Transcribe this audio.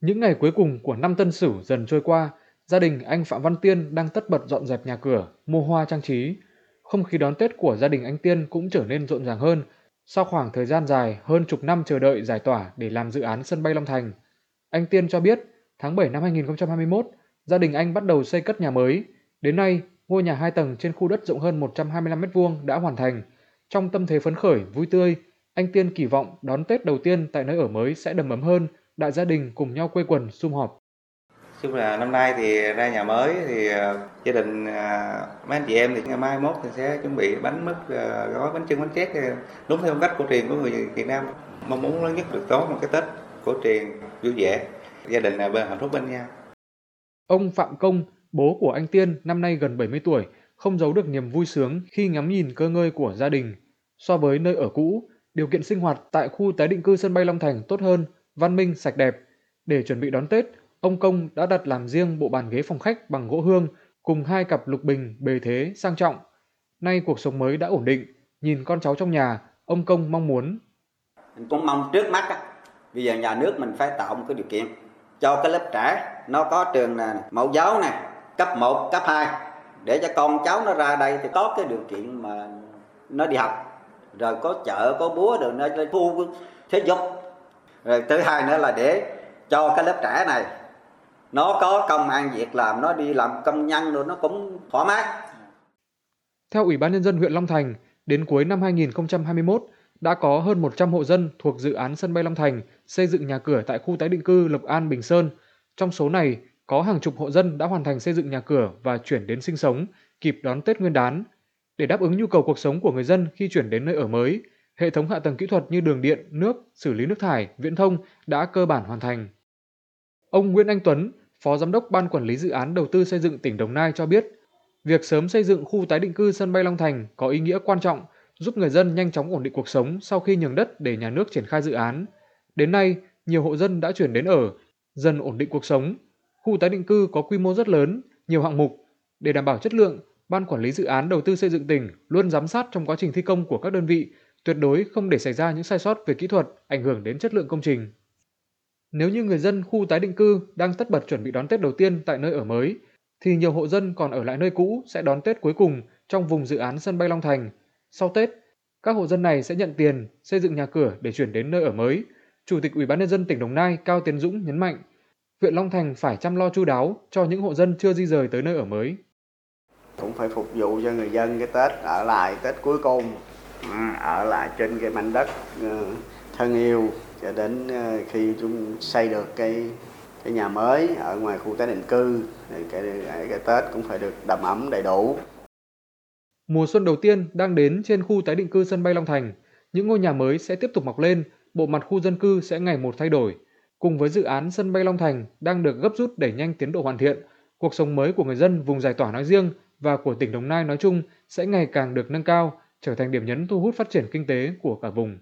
Những ngày cuối cùng của năm Tân Sửu dần trôi qua, gia đình anh Phạm Văn Tiên đang tất bật dọn dẹp nhà cửa, mua hoa trang trí. Không khí đón Tết của gia đình anh Tiên cũng trở nên rộn ràng hơn sau khoảng thời gian dài hơn chục năm chờ đợi giải tỏa để làm dự án sân bay Long Thành. Anh Tiên cho biết, tháng 7 năm 2021, gia đình anh bắt đầu xây cất nhà mới. Đến nay, ngôi nhà hai tầng trên khu đất rộng hơn 125 m2 đã hoàn thành. Trong tâm thế phấn khởi, vui tươi, anh Tiên kỳ vọng đón Tết đầu tiên tại nơi ở mới sẽ đầm ấm hơn, đại gia đình cùng nhau quây quần sum họp. Chung là năm nay thì ra nhà mới thì uh, gia đình uh, mấy anh chị em thì ngày mai mốt thì sẽ chuẩn bị bánh mứt, uh, gói bánh trưng bánh tét đúng theo phong cách cổ truyền của người Việt Nam. Mong muốn lớn nhất được tốt một cái Tết cổ truyền vui vẻ, gia đình bên hạnh phúc bên nhau. Ông Phạm Công, bố của anh Tiên năm nay gần 70 tuổi, không giấu được niềm vui sướng khi ngắm nhìn cơ ngơi của gia đình. So với nơi ở cũ, điều kiện sinh hoạt tại khu tái định cư sân bay Long Thành tốt hơn, văn minh, sạch đẹp. Để chuẩn bị đón Tết, ông Công đã đặt làm riêng bộ bàn ghế phòng khách bằng gỗ hương cùng hai cặp lục bình bề thế sang trọng. Nay cuộc sống mới đã ổn định, nhìn con cháu trong nhà, ông Công mong muốn. Mình cũng mong trước mắt á, bây giờ nhà nước mình phải tạo một cái điều kiện cho cái lớp trẻ nó có trường nè, mẫu giáo nè, cấp 1, cấp 2 để cho con cháu nó ra đây thì có cái điều kiện mà nó đi học rồi có chợ có búa rồi nó thu thể dục rồi thứ hai nữa là để cho cái lớp trẻ này nó có công an việc làm nó đi làm công nhân rồi nó cũng thoải mái theo Ủy ban Nhân dân huyện Long Thành, đến cuối năm 2021 đã có hơn 100 hộ dân thuộc dự án sân bay Long Thành xây dựng nhà cửa tại khu tái định cư Lộc An Bình Sơn. Trong số này, có hàng chục hộ dân đã hoàn thành xây dựng nhà cửa và chuyển đến sinh sống, kịp đón Tết Nguyên đán. Để đáp ứng nhu cầu cuộc sống của người dân khi chuyển đến nơi ở mới, hệ thống hạ tầng kỹ thuật như đường điện, nước, xử lý nước thải, viễn thông đã cơ bản hoàn thành. Ông Nguyễn Anh Tuấn, Phó Giám đốc Ban Quản lý Dự án Đầu tư xây dựng tỉnh Đồng Nai cho biết, việc sớm xây dựng khu tái định cư sân bay Long Thành có ý nghĩa quan trọng giúp người dân nhanh chóng ổn định cuộc sống sau khi nhường đất để nhà nước triển khai dự án. Đến nay, nhiều hộ dân đã chuyển đến ở, dần ổn định cuộc sống. Khu tái định cư có quy mô rất lớn, nhiều hạng mục. Để đảm bảo chất lượng, Ban Quản lý Dự án Đầu tư xây dựng tỉnh luôn giám sát trong quá trình thi công của các đơn vị, tuyệt đối không để xảy ra những sai sót về kỹ thuật ảnh hưởng đến chất lượng công trình. Nếu như người dân khu tái định cư đang tất bật chuẩn bị đón Tết đầu tiên tại nơi ở mới, thì nhiều hộ dân còn ở lại nơi cũ sẽ đón Tết cuối cùng trong vùng dự án sân bay Long Thành. Sau Tết, các hộ dân này sẽ nhận tiền xây dựng nhà cửa để chuyển đến nơi ở mới. Chủ tịch Ủy ban nhân dân tỉnh Đồng Nai Cao Tiến Dũng nhấn mạnh, huyện Long Thành phải chăm lo chu đáo cho những hộ dân chưa di rời tới nơi ở mới. Cũng phải phục vụ cho người dân cái Tết ở lại Tết cuối cùng, ở lại trên cái mảnh đất ờ, thân yêu cho đến ờ, khi chúng xây được cái cái nhà mới ở ngoài khu tái định cư thì cái, cái Tết cũng phải được đầm ấm đầy đủ. Mùa xuân đầu tiên đang đến trên khu tái định cư sân bay Long Thành, những ngôi nhà mới sẽ tiếp tục mọc lên, bộ mặt khu dân cư sẽ ngày một thay đổi. Cùng với dự án sân bay Long Thành đang được gấp rút đẩy nhanh tiến độ hoàn thiện, cuộc sống mới của người dân vùng giải tỏa nói riêng và của tỉnh Đồng Nai nói chung sẽ ngày càng được nâng cao, trở thành điểm nhấn thu hút phát triển kinh tế của cả vùng.